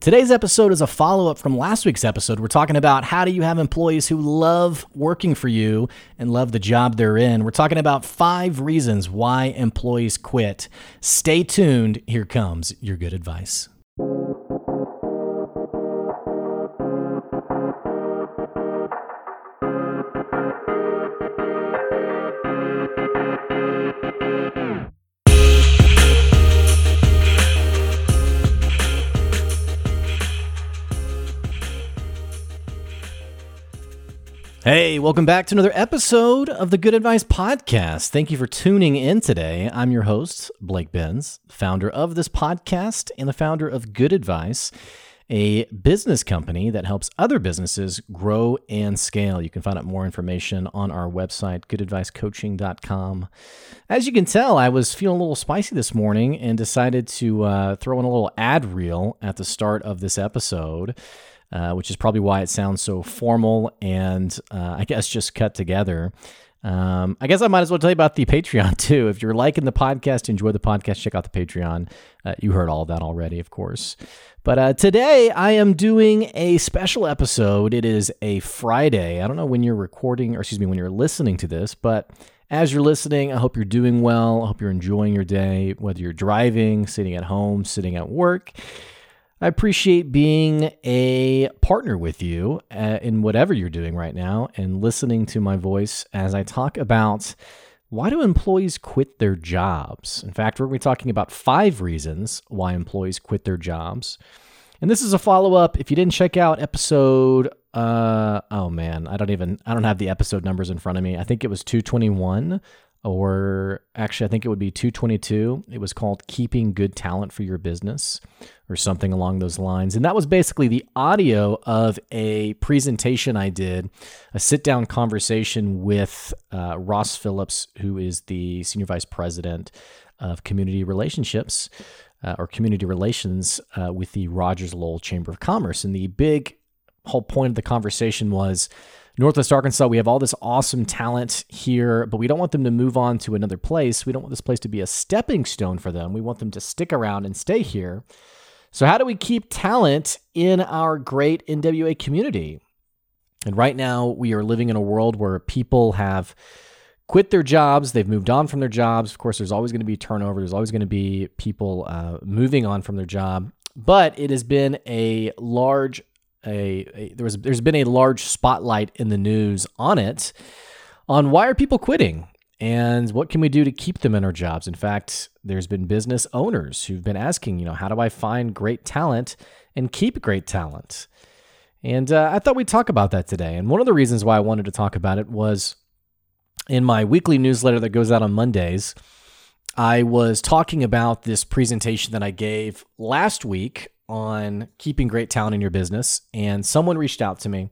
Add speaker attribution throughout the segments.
Speaker 1: Today's episode is a follow up from last week's episode. We're talking about how do you have employees who love working for you and love the job they're in. We're talking about five reasons why employees quit. Stay tuned. Here comes your good advice. Hey, welcome back to another episode of the Good Advice Podcast. Thank you for tuning in today. I'm your host, Blake Benz, founder of this podcast and the founder of Good Advice, a business company that helps other businesses grow and scale. You can find out more information on our website, goodadvicecoaching.com. As you can tell, I was feeling a little spicy this morning and decided to uh, throw in a little ad reel at the start of this episode. Uh, which is probably why it sounds so formal and uh, I guess just cut together. Um, I guess I might as well tell you about the Patreon too. If you're liking the podcast, enjoy the podcast, check out the Patreon. Uh, you heard all that already, of course. But uh, today I am doing a special episode. It is a Friday. I don't know when you're recording, or excuse me, when you're listening to this, but as you're listening, I hope you're doing well. I hope you're enjoying your day, whether you're driving, sitting at home, sitting at work. I appreciate being a partner with you uh, in whatever you're doing right now and listening to my voice as I talk about why do employees quit their jobs? In fact, we're going to be talking about five reasons why employees quit their jobs. And this is a follow up. If you didn't check out episode, uh, oh man, I don't even, I don't have the episode numbers in front of me. I think it was 221 or actually, I think it would be 222. It was called Keeping Good Talent for Your Business or something along those lines. And that was basically the audio of a presentation I did, a sit down conversation with uh, Ross Phillips, who is the Senior Vice President of Community Relationships. Uh, or community relations uh, with the Rogers Lowell Chamber of Commerce. And the big whole point of the conversation was Northwest Arkansas, we have all this awesome talent here, but we don't want them to move on to another place. We don't want this place to be a stepping stone for them. We want them to stick around and stay here. So, how do we keep talent in our great NWA community? And right now, we are living in a world where people have quit their jobs, they've moved on from their jobs. Of course, there's always going to be turnover, there's always going to be people uh, moving on from their job. But it has been a large a, a there was there's been a large spotlight in the news on it on why are people quitting and what can we do to keep them in our jobs? In fact there's been business owners who've been asking you know how do i find great talent and keep great talent? And uh, i thought we'd talk about that today. And one of the reasons why i wanted to talk about it was in my weekly newsletter that goes out on mondays i was talking about this presentation that i gave last week on keeping great talent in your business. And someone reached out to me,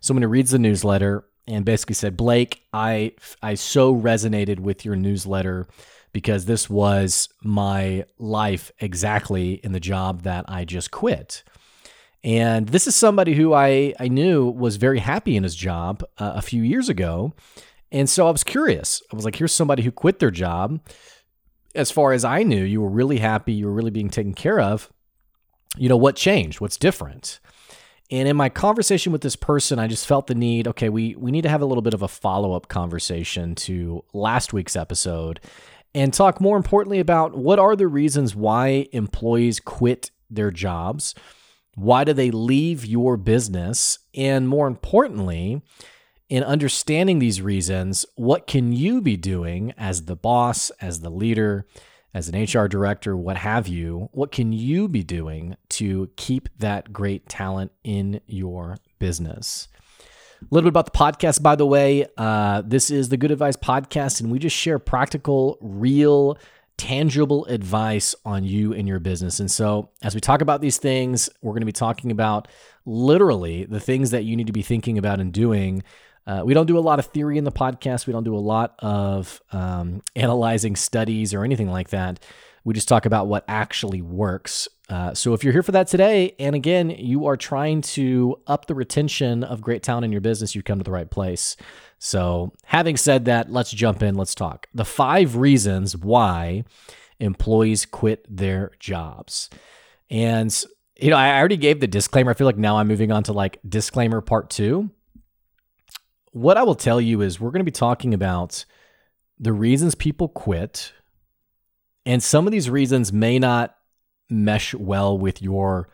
Speaker 1: someone who reads the newsletter, and basically said, Blake, I, I so resonated with your newsletter because this was my life exactly in the job that I just quit. And this is somebody who I, I knew was very happy in his job uh, a few years ago. And so I was curious. I was like, here's somebody who quit their job. As far as I knew, you were really happy, you were really being taken care of you know, what changed? What's different? And in my conversation with this person, I just felt the need, okay, we we need to have a little bit of a follow-up conversation to last week's episode and talk more importantly about what are the reasons why employees quit their jobs? Why do they leave your business? And more importantly, in understanding these reasons, what can you be doing as the boss, as the leader, as an HR director, what have you, what can you be doing to keep that great talent in your business? A little bit about the podcast, by the way. Uh, this is the Good Advice Podcast, and we just share practical, real, tangible advice on you and your business. And so, as we talk about these things, we're going to be talking about literally the things that you need to be thinking about and doing. Uh, we don't do a lot of theory in the podcast. We don't do a lot of um, analyzing studies or anything like that. We just talk about what actually works. Uh, so if you're here for that today, and again, you are trying to up the retention of great talent in your business, you come to the right place. So, having said that, let's jump in. Let's talk. The five reasons why employees quit their jobs. And, you know, I already gave the disclaimer. I feel like now I'm moving on to like disclaimer part two. What I will tell you is we're going to be talking about the reasons people quit. And some of these reasons may not mesh well with your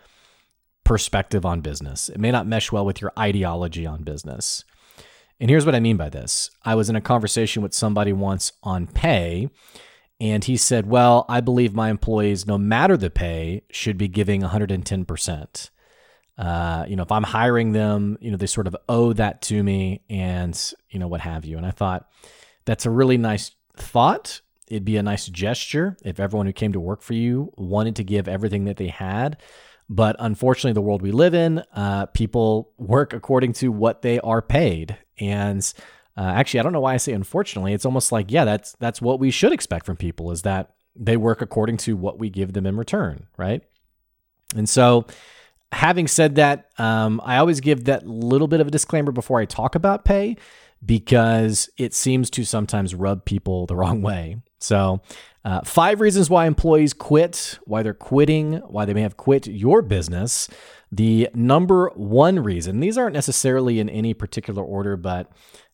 Speaker 1: perspective on business, it may not mesh well with your ideology on business. And here's what I mean by this I was in a conversation with somebody once on pay, and he said, Well, I believe my employees, no matter the pay, should be giving 110%. Uh, you know, if I'm hiring them, you know, they sort of owe that to me and, you know, what have you. And I thought that's a really nice thought. It'd be a nice gesture if everyone who came to work for you wanted to give everything that they had. But unfortunately, the world we live in, uh, people work according to what they are paid. And uh, actually, I don't know why I say unfortunately. It's almost like, yeah, that's that's what we should expect from people is that they work according to what we give them in return, right? And so, having said that, um, I always give that little bit of a disclaimer before I talk about pay because it seems to sometimes rub people the wrong way. So, uh, five reasons why employees quit, why they're quitting, why they may have quit your business. The number one reason, these aren't necessarily in any particular order, but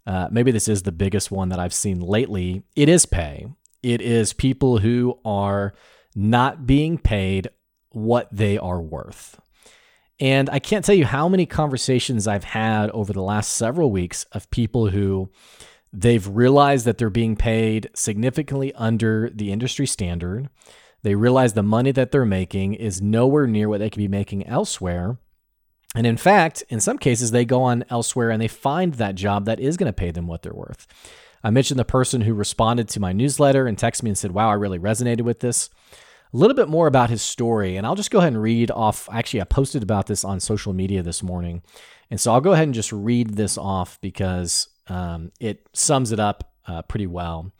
Speaker 1: uh, maybe this is the biggest one that I've seen lately. It is pay. It is people who are not being paid what they are worth. And I can't tell you how many conversations I've had over the last several weeks of people who they've realized that they're being paid significantly under the industry standard. They realize the money that they're making is nowhere near what they could be making elsewhere. And in fact, in some cases, they go on elsewhere and they find that job that is going to pay them what they're worth. I mentioned the person who responded to my newsletter and texted me and said, Wow, I really resonated with this a little bit more about his story. And I'll just go ahead and read off. Actually, I posted about this on social media this morning. And so I'll go ahead and just read this off because um, it sums it up uh, pretty well.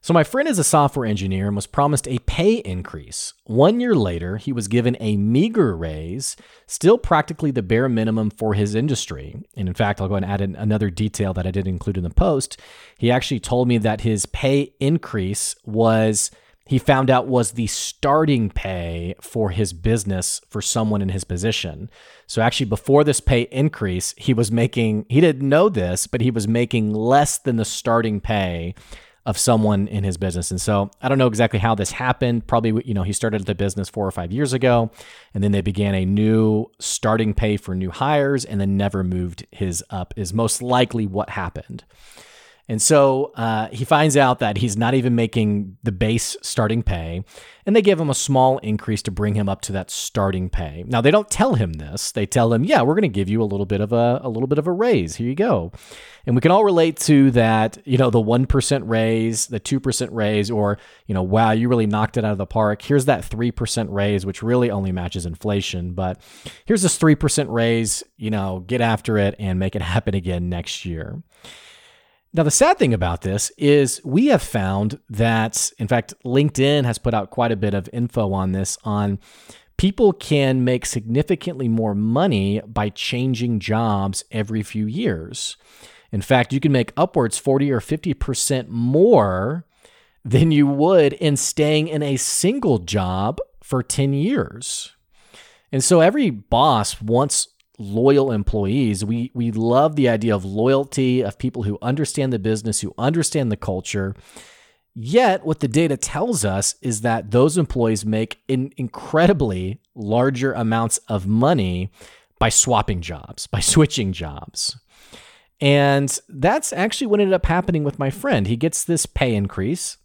Speaker 1: So, my friend is a software engineer and was promised a pay increase. One year later, he was given a meager raise, still practically the bare minimum for his industry. And in fact, I'll go and add another detail that I did include in the post. He actually told me that his pay increase was he found out was the starting pay for his business for someone in his position. So actually before this pay increase, he was making he didn't know this, but he was making less than the starting pay of someone in his business. And so I don't know exactly how this happened. Probably you know, he started the business 4 or 5 years ago and then they began a new starting pay for new hires and then never moved his up is most likely what happened. And so uh, he finds out that he's not even making the base starting pay, and they give him a small increase to bring him up to that starting pay. Now they don't tell him this; they tell him, "Yeah, we're going to give you a little bit of a a little bit of a raise. Here you go." And we can all relate to that. You know, the one percent raise, the two percent raise, or you know, wow, you really knocked it out of the park. Here's that three percent raise, which really only matches inflation, but here's this three percent raise. You know, get after it and make it happen again next year. Now, the sad thing about this is we have found that, in fact, LinkedIn has put out quite a bit of info on this on people can make significantly more money by changing jobs every few years. In fact, you can make upwards 40 or 50% more than you would in staying in a single job for 10 years. And so every boss wants loyal employees. We we love the idea of loyalty of people who understand the business, who understand the culture. Yet, what the data tells us is that those employees make in incredibly larger amounts of money by swapping jobs, by switching jobs. And that's actually what ended up happening with my friend. He gets this pay increase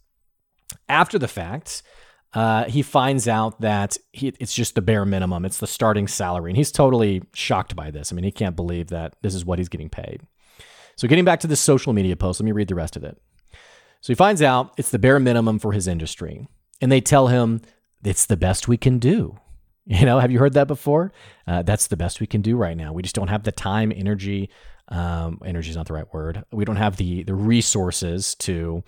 Speaker 1: after the fact uh, he finds out that he, it's just the bare minimum. It's the starting salary. And he's totally shocked by this. I mean, he can't believe that this is what he's getting paid. So, getting back to this social media post, let me read the rest of it. So, he finds out it's the bare minimum for his industry. and they tell him it's the best we can do. You know, have you heard that before? Uh, that's the best we can do right now. We just don't have the time, energy. Um, energy is not the right word. We don't have the the resources to,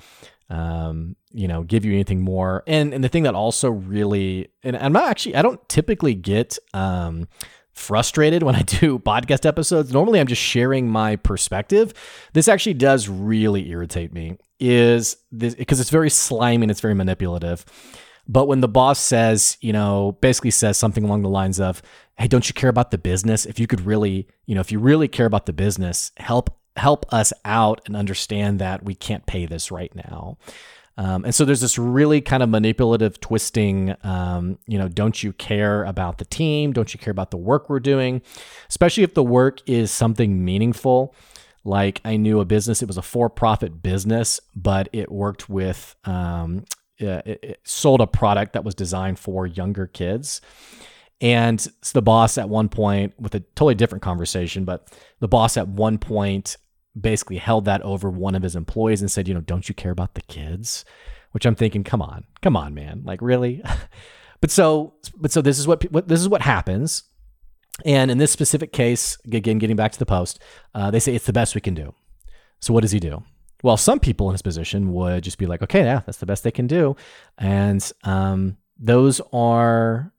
Speaker 1: um, you know, give you anything more. And and the thing that also really, and I'm not actually, I don't typically get um, frustrated when I do podcast episodes. Normally, I'm just sharing my perspective. This actually does really irritate me. Is this because it's very slimy and it's very manipulative but when the boss says, you know, basically says something along the lines of, "Hey, don't you care about the business? If you could really, you know, if you really care about the business, help help us out and understand that we can't pay this right now." Um, and so there's this really kind of manipulative, twisting, um, you know, don't you care about the team? Don't you care about the work we're doing? Especially if the work is something meaningful. Like I knew a business, it was a for profit business, but it worked with um, uh, it, it sold a product that was designed for younger kids. And so the boss at one point, with a totally different conversation, but the boss at one point basically held that over one of his employees and said, you know, don't you care about the kids? Which I'm thinking, come on, come on, man, like really. but so, but so this is what, what this is what happens. And in this specific case, again, getting back to the post, uh, they say it's the best we can do. So what does he do? Well, some people in his position would just be like, okay, yeah, that's the best they can do. And um, those are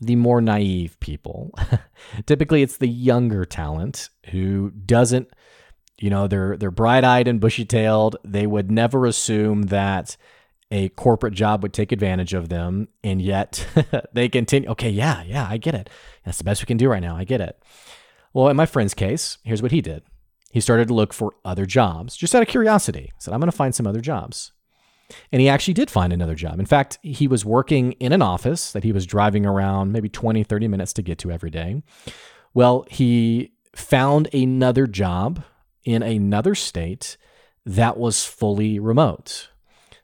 Speaker 1: the more naive people. Typically, it's the younger talent who doesn't, you know, they're they're bright-eyed and bushy-tailed. They would never assume that a corporate job would take advantage of them, and yet they continue. Okay, yeah, yeah, I get it. That's the best we can do right now. I get it. Well, in my friend's case, here's what he did he started to look for other jobs just out of curiosity. He said, I'm going to find some other jobs. And he actually did find another job. In fact, he was working in an office that he was driving around maybe 20, 30 minutes to get to every day. Well, he found another job in another state that was fully remote.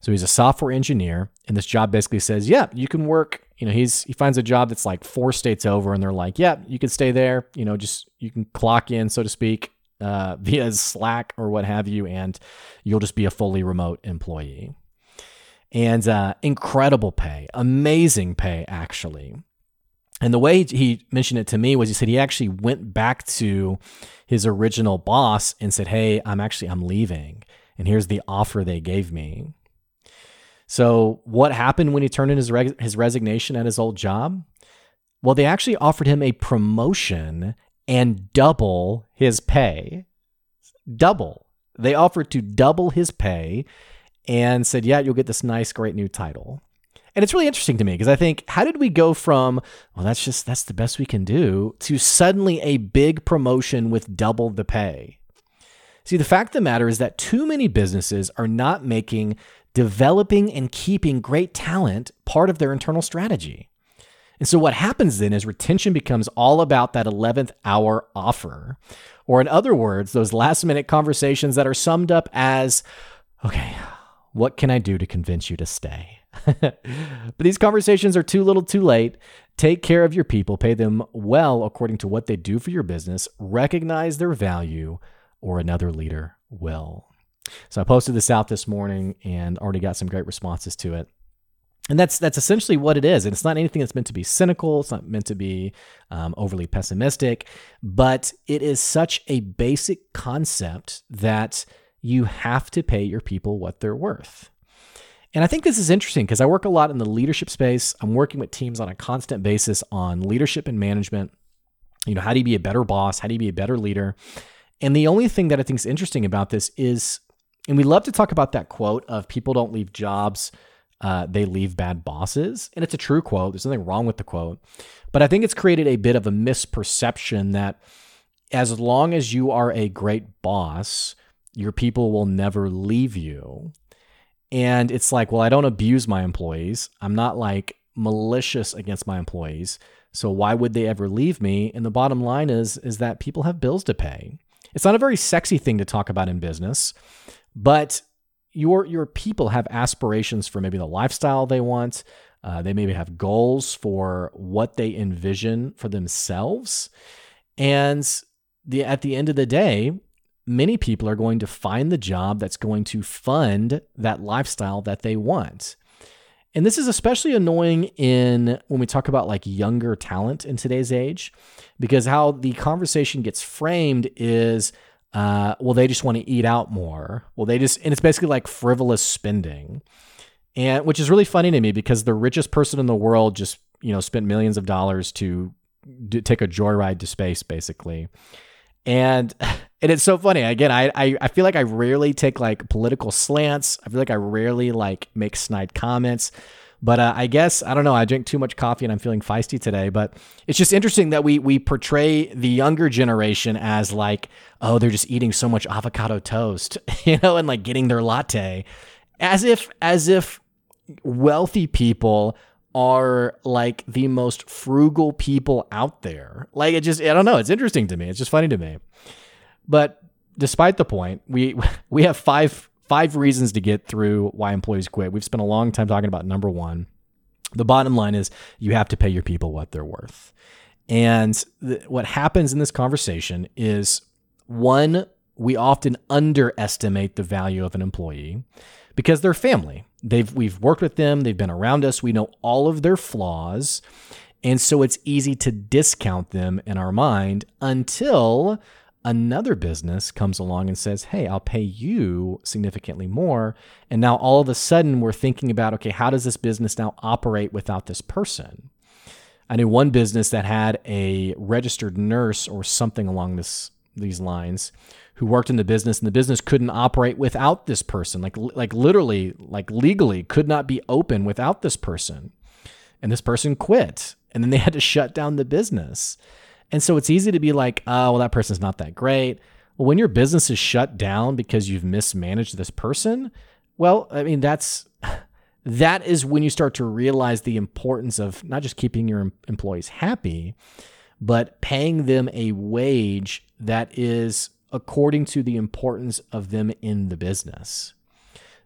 Speaker 1: So he's a software engineer, and this job basically says, "Yeah, you can work." You know, he's he finds a job that's like four states over, and they're like, "Yeah, you can stay there. You know, just you can clock in, so to speak, uh, via Slack or what have you, and you'll just be a fully remote employee. And uh, incredible pay, amazing pay, actually. And the way he mentioned it to me was he said he actually went back to his original boss and said, "Hey, I'm actually I'm leaving, and here's the offer they gave me." So, what happened when he turned in his his resignation at his old job? Well, they actually offered him a promotion and double his pay. Double. They offered to double his pay and said, Yeah, you'll get this nice, great new title. And it's really interesting to me because I think, how did we go from, well, that's just, that's the best we can do, to suddenly a big promotion with double the pay? See, the fact of the matter is that too many businesses are not making developing and keeping great talent part of their internal strategy. And so what happens then is retention becomes all about that 11th hour offer. Or in other words, those last minute conversations that are summed up as, okay, what can I do to convince you to stay? but these conversations are too little too late. Take care of your people, pay them well according to what they do for your business, recognize their value, or another leader will. So I posted this out this morning and already got some great responses to it and that's that's essentially what it is and it's not anything that's meant to be cynical it's not meant to be um, overly pessimistic but it is such a basic concept that you have to pay your people what they're worth and i think this is interesting because i work a lot in the leadership space i'm working with teams on a constant basis on leadership and management you know how do you be a better boss how do you be a better leader and the only thing that i think is interesting about this is and we love to talk about that quote of people don't leave jobs uh, they leave bad bosses. And it's a true quote. There's nothing wrong with the quote. But I think it's created a bit of a misperception that as long as you are a great boss, your people will never leave you. And it's like, well, I don't abuse my employees. I'm not like malicious against my employees. So why would they ever leave me? And the bottom line is is that people have bills to pay. It's not a very sexy thing to talk about in business, but your your people have aspirations for maybe the lifestyle they want. Uh, they maybe have goals for what they envision for themselves, and the at the end of the day, many people are going to find the job that's going to fund that lifestyle that they want. And this is especially annoying in when we talk about like younger talent in today's age, because how the conversation gets framed is, uh, well, they just want to eat out more. Well, they just, and it's basically like frivolous spending, and which is really funny to me because the richest person in the world just, you know, spent millions of dollars to do, take a joyride to space, basically. And and it's so funny. Again, I, I I feel like I rarely take like political slants. I feel like I rarely like make snide comments. But uh, I guess I don't know. I drink too much coffee and I'm feeling feisty today. But it's just interesting that we we portray the younger generation as like, oh, they're just eating so much avocado toast, you know, and like getting their latte, as if as if wealthy people are like the most frugal people out there. Like it just I don't know, it's interesting to me. It's just funny to me. But despite the point, we we have five five reasons to get through why employees quit. We've spent a long time talking about number 1. The bottom line is you have to pay your people what they're worth. And th- what happens in this conversation is one, we often underestimate the value of an employee because they're family. They've we've worked with them, they've been around us, we know all of their flaws. And so it's easy to discount them in our mind until another business comes along and says, Hey, I'll pay you significantly more. And now all of a sudden we're thinking about, okay, how does this business now operate without this person? I knew one business that had a registered nurse or something along this these lines who worked in the business and the business couldn't operate without this person. Like like literally like legally could not be open without this person. And this person quit. And then they had to shut down the business. And so it's easy to be like oh well that person's not that great. Well when your business is shut down because you've mismanaged this person well i mean that's that is when you start to realize the importance of not just keeping your employees happy but paying them a wage that is according to the importance of them in the business.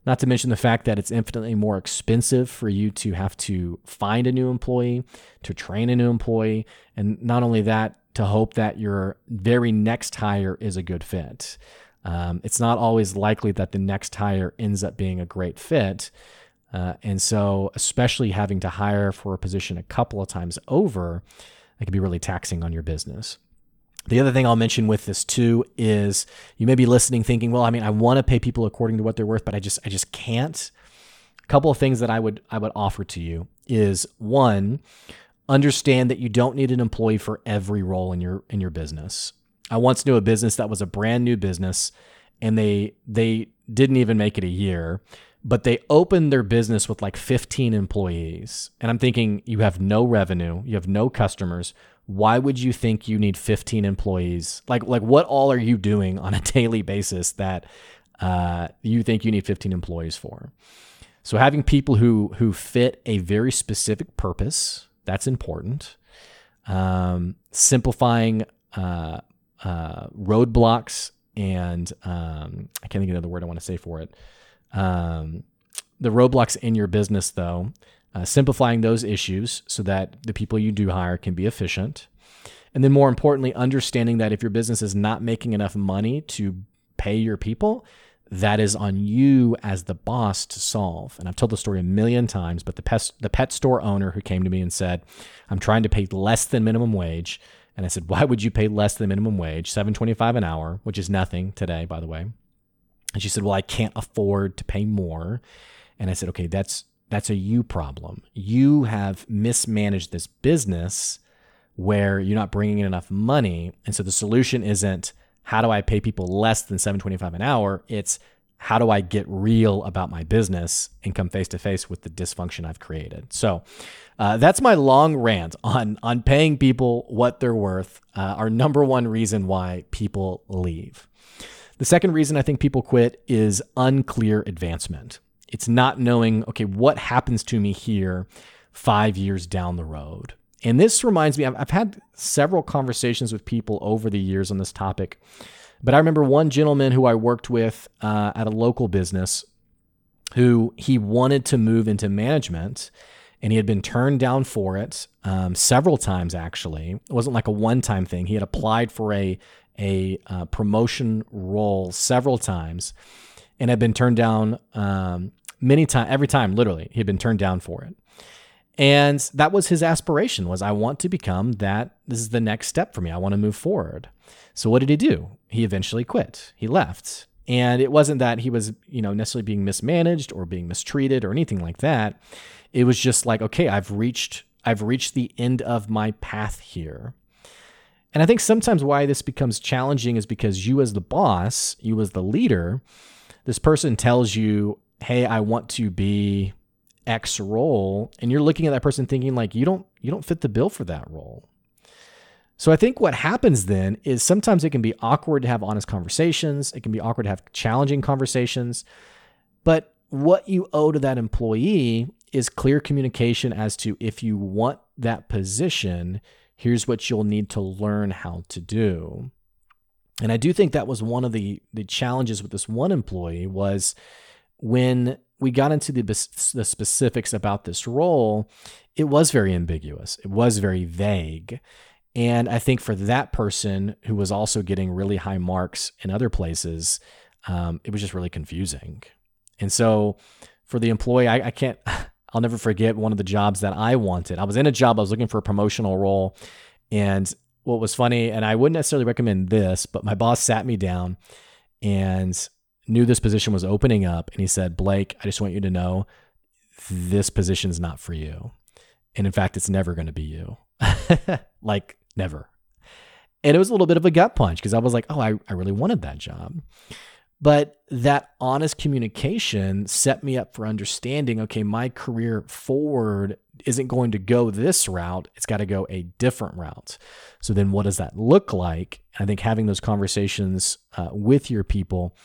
Speaker 1: Not to mention the fact that it's infinitely more expensive for you to have to find a new employee, to train a new employee, and not only that, to hope that your very next hire is a good fit. Um, it's not always likely that the next hire ends up being a great fit. Uh, and so, especially having to hire for a position a couple of times over, it can be really taxing on your business. The other thing I'll mention with this too is you may be listening thinking, well, I mean, I want to pay people according to what they're worth, but I just I just can't. A couple of things that I would I would offer to you is one, understand that you don't need an employee for every role in your in your business. I once knew a business that was a brand new business and they they didn't even make it a year, but they opened their business with like 15 employees. And I'm thinking you have no revenue, you have no customers why would you think you need 15 employees? Like, like what all are you doing on a daily basis that uh, you think you need 15 employees for? So having people who who fit a very specific purpose that's important. Um, simplifying uh, uh, roadblocks and um, I can't think of another word I want to say for it. Um, the roadblocks in your business, though, uh, simplifying those issues so that the people you do hire can be efficient. And then, more importantly, understanding that if your business is not making enough money to pay your people, that is on you as the boss to solve. And I've told the story a million times, but the pet, the pet store owner who came to me and said, I'm trying to pay less than minimum wage. And I said, Why would you pay less than minimum wage? 725 an hour, which is nothing today, by the way. And she said, Well, I can't afford to pay more. And I said, Okay, that's that's a you problem. You have mismanaged this business where you're not bringing in enough money. And so the solution isn't how do I pay people less than 725 an hour? It's how do I get real about my business and come face to face with the dysfunction I've created? So uh, that's my long rant on on paying people what they're worth. Uh, our number one reason why people leave. The second reason I think people quit is unclear advancement. It's not knowing, okay, what happens to me here five years down the road. And this reminds me, I've, I've had several conversations with people over the years on this topic. But I remember one gentleman who I worked with uh, at a local business who he wanted to move into management and he had been turned down for it um, several times actually it wasn't like a one-time thing he had applied for a a uh, promotion role several times and had been turned down um, many times, every time, literally, he had been turned down for it. And that was his aspiration was I want to become that. This is the next step for me. I want to move forward. So what did he do? He eventually quit. He left. And it wasn't that he was, you know, necessarily being mismanaged or being mistreated or anything like that. It was just like, okay, I've reached I've reached the end of my path here. And I think sometimes why this becomes challenging is because you as the boss, you as the leader, this person tells you, "Hey, I want to be X role," and you're looking at that person thinking like, "You don't you don't fit the bill for that role." So I think what happens then is sometimes it can be awkward to have honest conversations, it can be awkward to have challenging conversations, but what you owe to that employee is clear communication as to if you want that position, here's what you'll need to learn how to do. And I do think that was one of the the challenges with this one employee was when we got into the, the specifics about this role, it was very ambiguous. It was very vague. And I think for that person who was also getting really high marks in other places, um, it was just really confusing. And so for the employee, I, I can't, I'll never forget one of the jobs that I wanted. I was in a job, I was looking for a promotional role. And what was funny, and I wouldn't necessarily recommend this, but my boss sat me down and knew this position was opening up. And he said, Blake, I just want you to know this position is not for you. And in fact, it's never going to be you. like, never. And it was a little bit of a gut punch because I was like, oh, I, I really wanted that job. But that honest communication set me up for understanding okay, my career forward isn't going to go this route. It's got to go a different route. So then what does that look like? I think having those conversations uh, with your people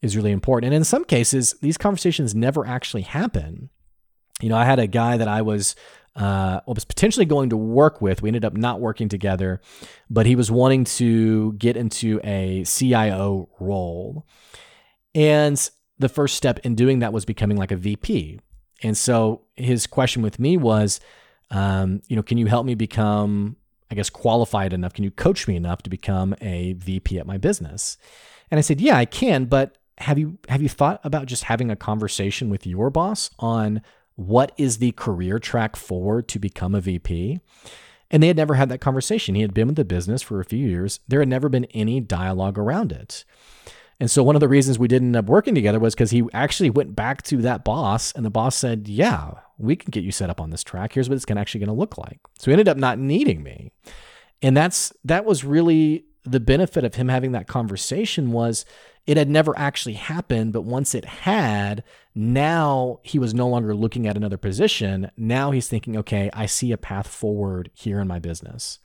Speaker 1: is really important. And in some cases, these conversations never actually happen. You know, I had a guy that I was uh, was potentially going to work with. We ended up not working together, but he was wanting to get into a CIO role. And the first step in doing that was becoming like a VP. And so his question with me was, um, you know, can you help me become, I guess, qualified enough? Can you coach me enough to become a VP at my business? And I said, yeah, I can, but have you have you thought about just having a conversation with your boss on what is the career track forward to become a VP? And they had never had that conversation. He had been with the business for a few years. There had never been any dialogue around it. And so one of the reasons we didn't end up working together was because he actually went back to that boss and the boss said, Yeah, we can get you set up on this track. Here's what it's actually going to look like. So he ended up not needing me. And that's that was really the benefit of him having that conversation was it had never actually happened, but once it had, now he was no longer looking at another position. Now he's thinking, okay, I see a path forward here in my business.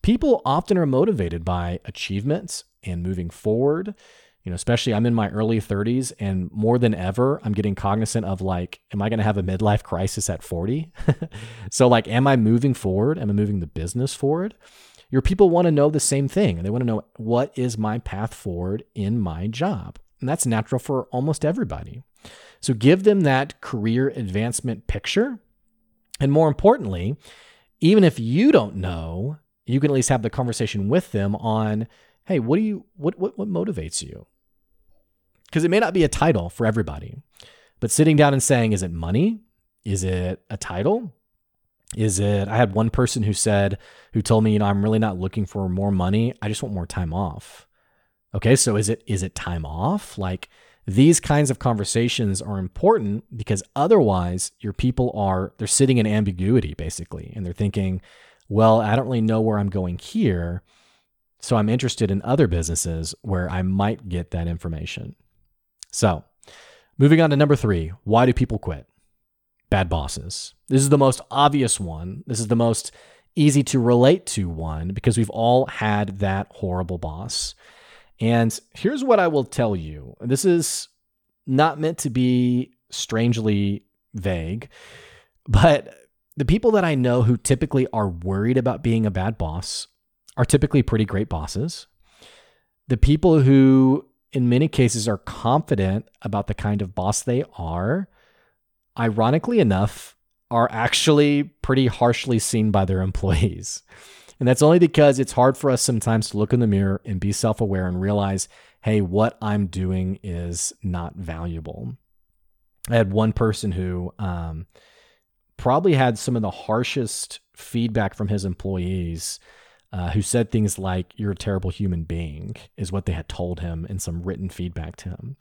Speaker 1: People often are motivated by achievements and moving forward. You know, especially I'm in my early 30s and more than ever, I'm getting cognizant of like, am I going to have a midlife crisis at 40? so, like, am I moving forward? Am I moving the business forward? Your people want to know the same thing. They want to know what is my path forward in my job. And that's natural for almost everybody. So give them that career advancement picture. And more importantly, even if you don't know, you can at least have the conversation with them on, hey, what do you what what what motivates you? Because it may not be a title for everybody. But sitting down and saying, is it money? Is it a title? Is it, I had one person who said, who told me, you know, I'm really not looking for more money. I just want more time off. Okay. So is it, is it time off? Like these kinds of conversations are important because otherwise your people are, they're sitting in ambiguity basically. And they're thinking, well, I don't really know where I'm going here. So I'm interested in other businesses where I might get that information. So moving on to number three, why do people quit? Bad bosses. This is the most obvious one. This is the most easy to relate to one because we've all had that horrible boss. And here's what I will tell you this is not meant to be strangely vague, but the people that I know who typically are worried about being a bad boss are typically pretty great bosses. The people who, in many cases, are confident about the kind of boss they are ironically enough, are actually pretty harshly seen by their employees. And that's only because it's hard for us sometimes to look in the mirror and be self aware and realize, hey, what I'm doing is not valuable. I had one person who um, probably had some of the harshest feedback from his employees uh, who said things like, You're a terrible human being, is what they had told him in some written feedback to him.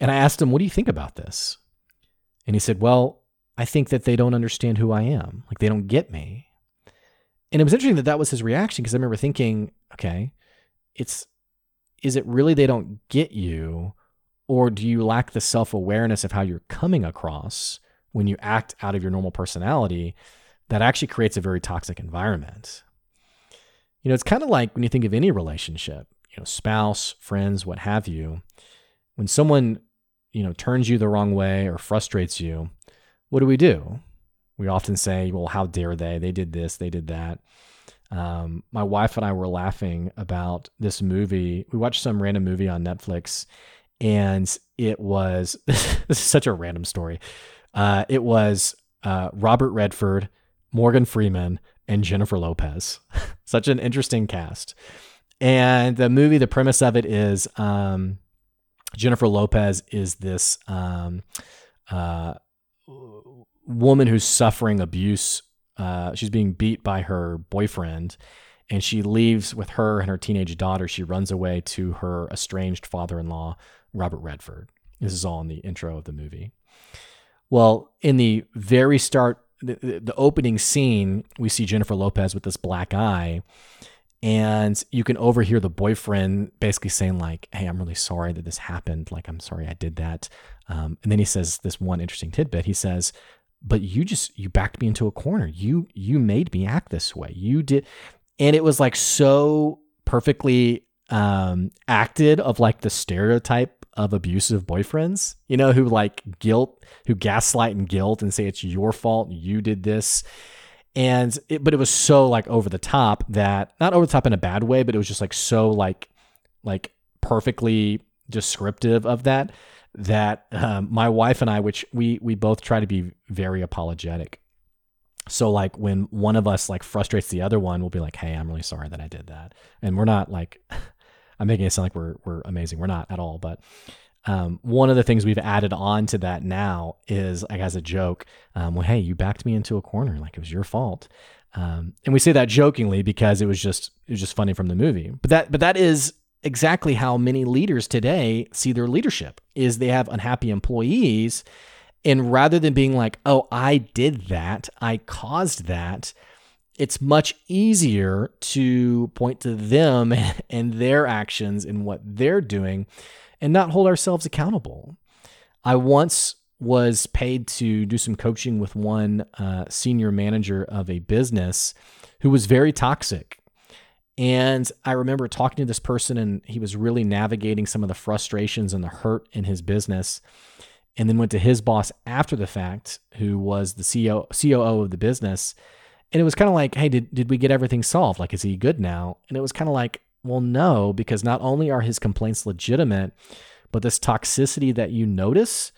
Speaker 1: And I asked him, What do you think about this? And he said, Well, I think that they don't understand who I am. Like they don't get me. And it was interesting that that was his reaction because I remember thinking, okay, it's, is it really they don't get you? Or do you lack the self awareness of how you're coming across when you act out of your normal personality that actually creates a very toxic environment? You know, it's kind of like when you think of any relationship, you know, spouse, friends, what have you. When someone, you know, turns you the wrong way or frustrates you, what do we do? We often say, well, how dare they? They did this, they did that. Um, my wife and I were laughing about this movie. We watched some random movie on Netflix, and it was this is such a random story. Uh, it was uh, Robert Redford, Morgan Freeman, and Jennifer Lopez. Such an interesting cast. And the movie, the premise of it is um, Jennifer Lopez is this um, uh, woman who's suffering abuse. Uh, she's being beat by her boyfriend, and she leaves with her and her teenage daughter. She runs away to her estranged father in law, Robert Redford. This is all in the intro of the movie. Well, in the very start the, the opening scene, we see Jennifer Lopez with this black eye, and you can overhear the boyfriend basically saying like, "Hey, I'm really sorry that this happened. Like, I'm sorry I did that." Um, and then he says this one interesting tidbit. He says, "But you just you backed me into a corner. You you made me act this way. You did." And it was like so perfectly um, acted of like the stereotype of abusive boyfriends, you know, who like guilt, who gaslight and guilt and say it's your fault, you did this. And it, but it was so like over the top that not over the top in a bad way, but it was just like so like like perfectly descriptive of that that um, my wife and I, which we we both try to be very apologetic. So like when one of us like frustrates the other one, we'll be like, "Hey, I'm really sorry that I did that," and we're not like I'm making it sound like we're we're amazing. We're not at all. But um, one of the things we've added on to that now is like as a joke, um, well, hey, you backed me into a corner, like it was your fault. Um, and we say that jokingly because it was just it was just funny from the movie. But that but that is exactly how many leaders today see their leadership is they have unhappy employees and rather than being like, "Oh, I did that. I caused that." it's much easier to point to them and their actions and what they're doing and not hold ourselves accountable. I once was paid to do some coaching with one uh, senior manager of a business who was very toxic. And I remember talking to this person, and he was really navigating some of the frustrations and the hurt in his business. And then went to his boss after the fact, who was the CEO, COO of the business, and it was kind of like, hey, did, did we get everything solved? Like, is he good now? And it was kind of like, well, no, because not only are his complaints legitimate, but this toxicity that you notice,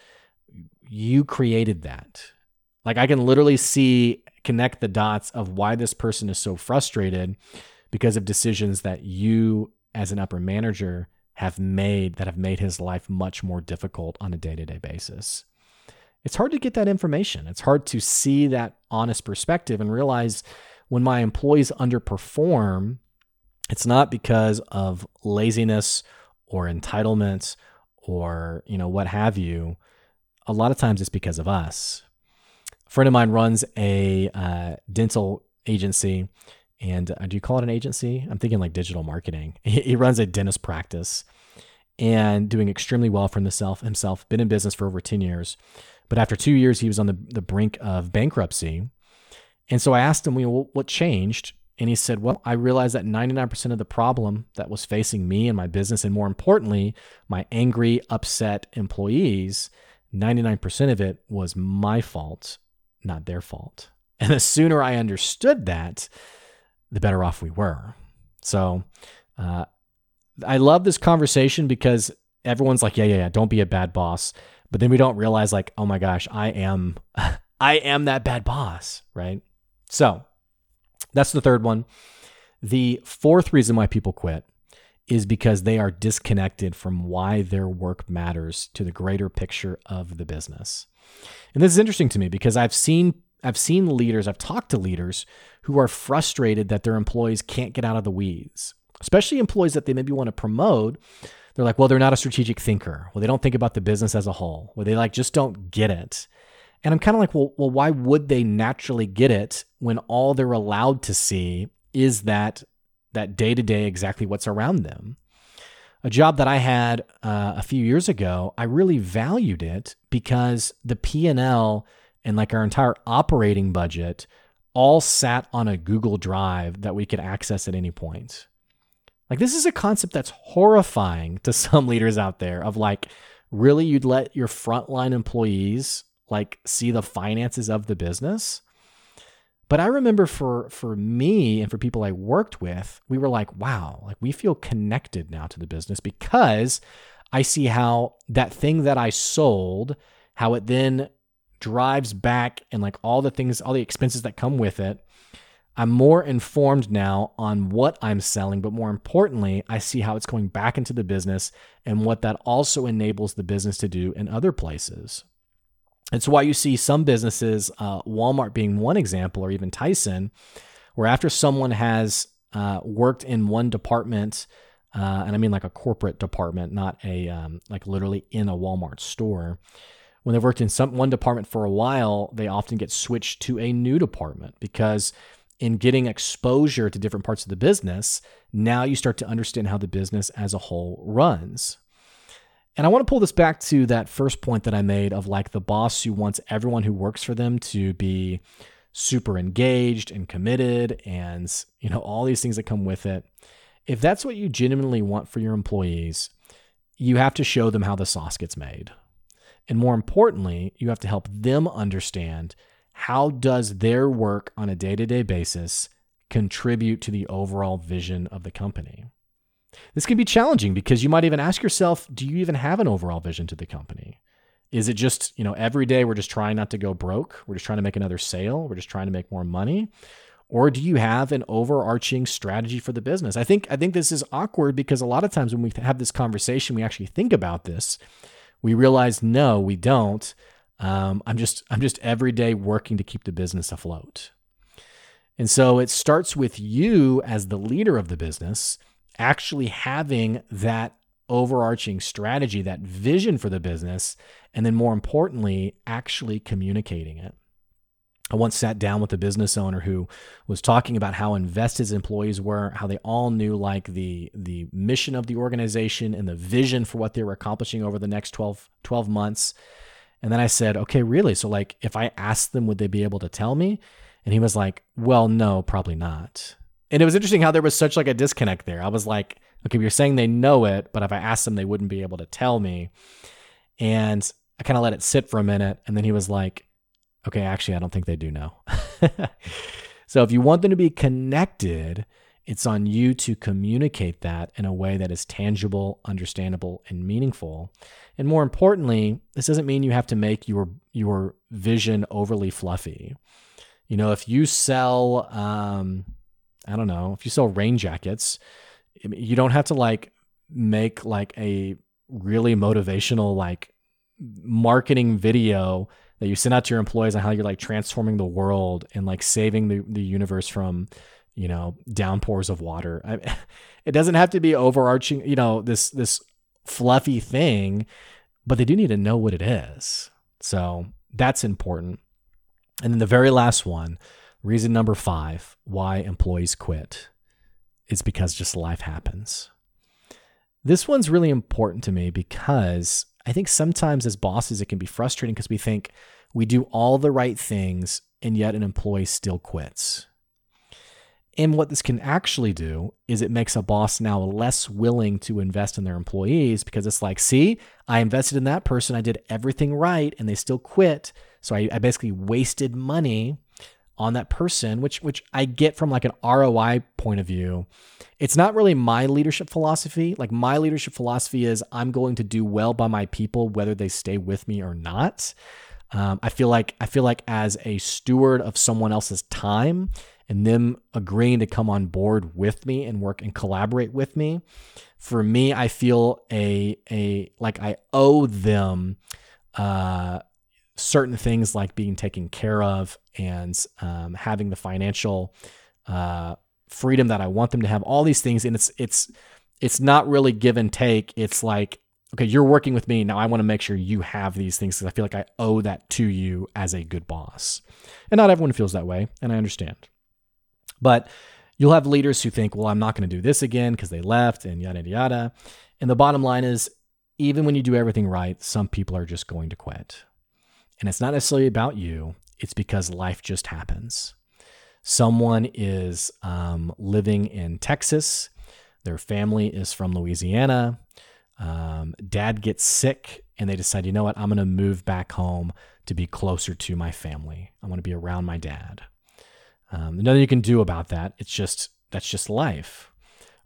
Speaker 1: you created that. Like, I can literally see, connect the dots of why this person is so frustrated because of decisions that you, as an upper manager, have made that have made his life much more difficult on a day to day basis it's hard to get that information. It's hard to see that honest perspective and realize when my employees underperform, it's not because of laziness or entitlement or, you know, what have you. A lot of times it's because of us. A friend of mine runs a uh, dental agency. And uh, do you call it an agency? I'm thinking like digital marketing. He, runs a dentist practice and doing extremely well for himself, himself, been in business for over 10 years. But after two years, he was on the, the brink of bankruptcy. And so I asked him, well, what changed? And he said, Well, I realized that 99% of the problem that was facing me and my business, and more importantly, my angry, upset employees, 99% of it was my fault, not their fault. And the sooner I understood that, the better off we were. So uh, I love this conversation because everyone's like, Yeah, yeah, yeah, don't be a bad boss but then we don't realize like oh my gosh i am i am that bad boss right so that's the third one the fourth reason why people quit is because they are disconnected from why their work matters to the greater picture of the business. And this is interesting to me because I've seen I've seen leaders, I've talked to leaders who are frustrated that their employees can't get out of the weeds, especially employees that they maybe want to promote. They're like, well, they're not a strategic thinker. Well, they don't think about the business as a whole. Well, they like just don't get it. And I'm kind of like, well, well, why would they naturally get it when all they're allowed to see is that that day to day exactly what's around them? A job that I had uh, a few years ago, I really valued it because the P and L and like our entire operating budget all sat on a Google Drive that we could access at any point. Like, this is a concept that's horrifying to some leaders out there of like, really, you'd let your frontline employees like see the finances of the business? But I remember for for me and for people I worked with, we were like, wow, like we feel connected now to the business because I see how that thing that I sold, how it then drives back and like all the things, all the expenses that come with it. I'm more informed now on what I'm selling, but more importantly, I see how it's going back into the business and what that also enables the business to do in other places. It's why you see some businesses, uh, Walmart being one example, or even Tyson, where after someone has uh, worked in one department, uh, and I mean like a corporate department, not a um, like literally in a Walmart store, when they've worked in some one department for a while, they often get switched to a new department because in getting exposure to different parts of the business, now you start to understand how the business as a whole runs. And I want to pull this back to that first point that I made of like the boss who wants everyone who works for them to be super engaged and committed and you know all these things that come with it. If that's what you genuinely want for your employees, you have to show them how the sauce gets made. And more importantly, you have to help them understand how does their work on a day-to-day basis contribute to the overall vision of the company. This can be challenging because you might even ask yourself, do you even have an overall vision to the company? Is it just, you know, every day we're just trying not to go broke? We're just trying to make another sale? We're just trying to make more money? Or do you have an overarching strategy for the business? I think I think this is awkward because a lot of times when we have this conversation, we actually think about this we realize no, we don't. Um, I'm just I'm just every day working to keep the business afloat. And so it starts with you as the leader of the business actually having that overarching strategy, that vision for the business, and then more importantly, actually communicating it. I once sat down with a business owner who was talking about how invested his employees were, how they all knew like the the mission of the organization and the vision for what they were accomplishing over the next 12, 12 months. And then I said, okay, really? So like if I asked them, would they be able to tell me? And he was like, well, no, probably not. And it was interesting how there was such like a disconnect there. I was like, okay, you're saying they know it, but if I asked them, they wouldn't be able to tell me. And I kind of let it sit for a minute. And then he was like, Okay, actually, I don't think they do know. so if you want them to be connected, it's on you to communicate that in a way that is tangible, understandable, and meaningful. And more importantly, this doesn't mean you have to make your your vision overly fluffy. You know, if you sell, um, I don't know, if you sell rain jackets, you don't have to like make like a really motivational like marketing video that you send out to your employees on how you're like transforming the world and like saving the, the universe from you know downpours of water. I, it doesn't have to be overarching you know this this fluffy thing but they do need to know what it is. So that's important. And then the very last one reason number five why employees quit is because just life happens this one's really important to me because I think sometimes as bosses, it can be frustrating because we think we do all the right things and yet an employee still quits. And what this can actually do is it makes a boss now less willing to invest in their employees because it's like, see, I invested in that person, I did everything right, and they still quit. So I, I basically wasted money on that person, which which I get from like an ROI point of view. It's not really my leadership philosophy. Like my leadership philosophy is I'm going to do well by my people whether they stay with me or not. Um, I feel like I feel like as a steward of someone else's time and them agreeing to come on board with me and work and collaborate with me, for me, I feel a a like I owe them uh, certain things like being taken care of and um, having the financial uh, freedom that I want them to have. All these things, and it's it's it's not really give and take. It's like okay, you're working with me now. I want to make sure you have these things because I feel like I owe that to you as a good boss. And not everyone feels that way, and I understand. But you'll have leaders who think, well, I'm not going to do this again because they left and yada, yada, yada. And the bottom line is, even when you do everything right, some people are just going to quit. And it's not necessarily about you, it's because life just happens. Someone is um, living in Texas, their family is from Louisiana. Um, dad gets sick, and they decide, you know what, I'm going to move back home to be closer to my family. I want to be around my dad. Um, nothing you can do about that. It's just, that's just life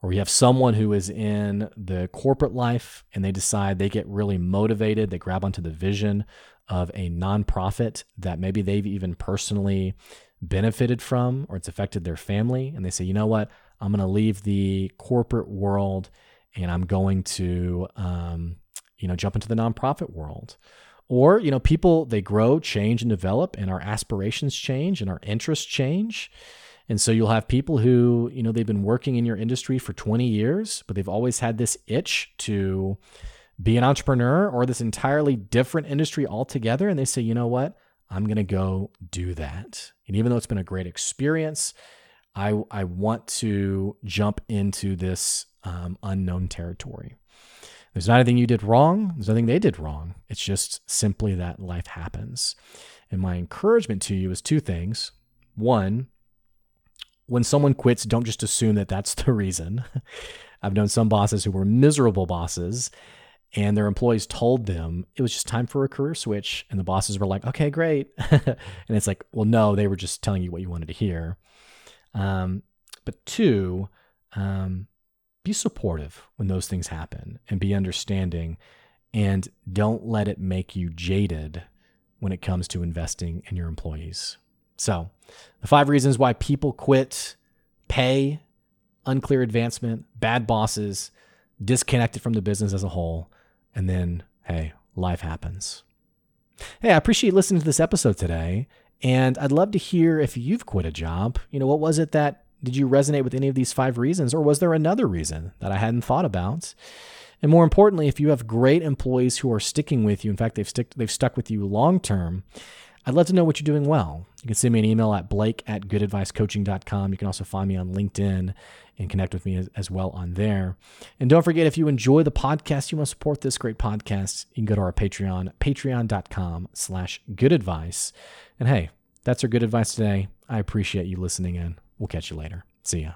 Speaker 1: or you have someone who is in the corporate life and they decide they get really motivated, they grab onto the vision of a nonprofit that maybe they've even personally benefited from or it's affected their family, and they say, you know what, I'm going to leave the corporate world and I'm going to, um, you know, jump into the nonprofit world. Or, you know, people, they grow, change, and develop, and our aspirations change and our interests change. And so you'll have people who, you know, they've been working in your industry for 20 years, but they've always had this itch to be an entrepreneur or this entirely different industry altogether. And they say, you know what? I'm going to go do that. And even though it's been a great experience, I, I want to jump into this um, unknown territory. There's not anything you did wrong. There's nothing they did wrong. It's just simply that life happens. And my encouragement to you is two things. One, when someone quits, don't just assume that that's the reason. I've known some bosses who were miserable bosses and their employees told them it was just time for a career switch. And the bosses were like, okay, great. and it's like, well, no, they were just telling you what you wanted to hear. Um, but two, um, be supportive when those things happen and be understanding and don't let it make you jaded when it comes to investing in your employees. So, the five reasons why people quit pay, unclear advancement, bad bosses, disconnected from the business as a whole, and then, hey, life happens. Hey, I appreciate listening to this episode today. And I'd love to hear if you've quit a job. You know, what was it that did you resonate with any of these five reasons, or was there another reason that I hadn't thought about? And more importantly, if you have great employees who are sticking with you, in fact, they've, stick, they've stuck with you long term, I'd love to know what you're doing well. You can send me an email at blake at goodadvicecoaching.com. You can also find me on LinkedIn and connect with me as, as, well on there. And don't forget, if you enjoy the podcast, you want to support this great podcast, you can go to our Patreon, patreon.com slash goodadvice. And hey, that's our good advice today. I appreciate you listening in. We'll catch you later. See ya.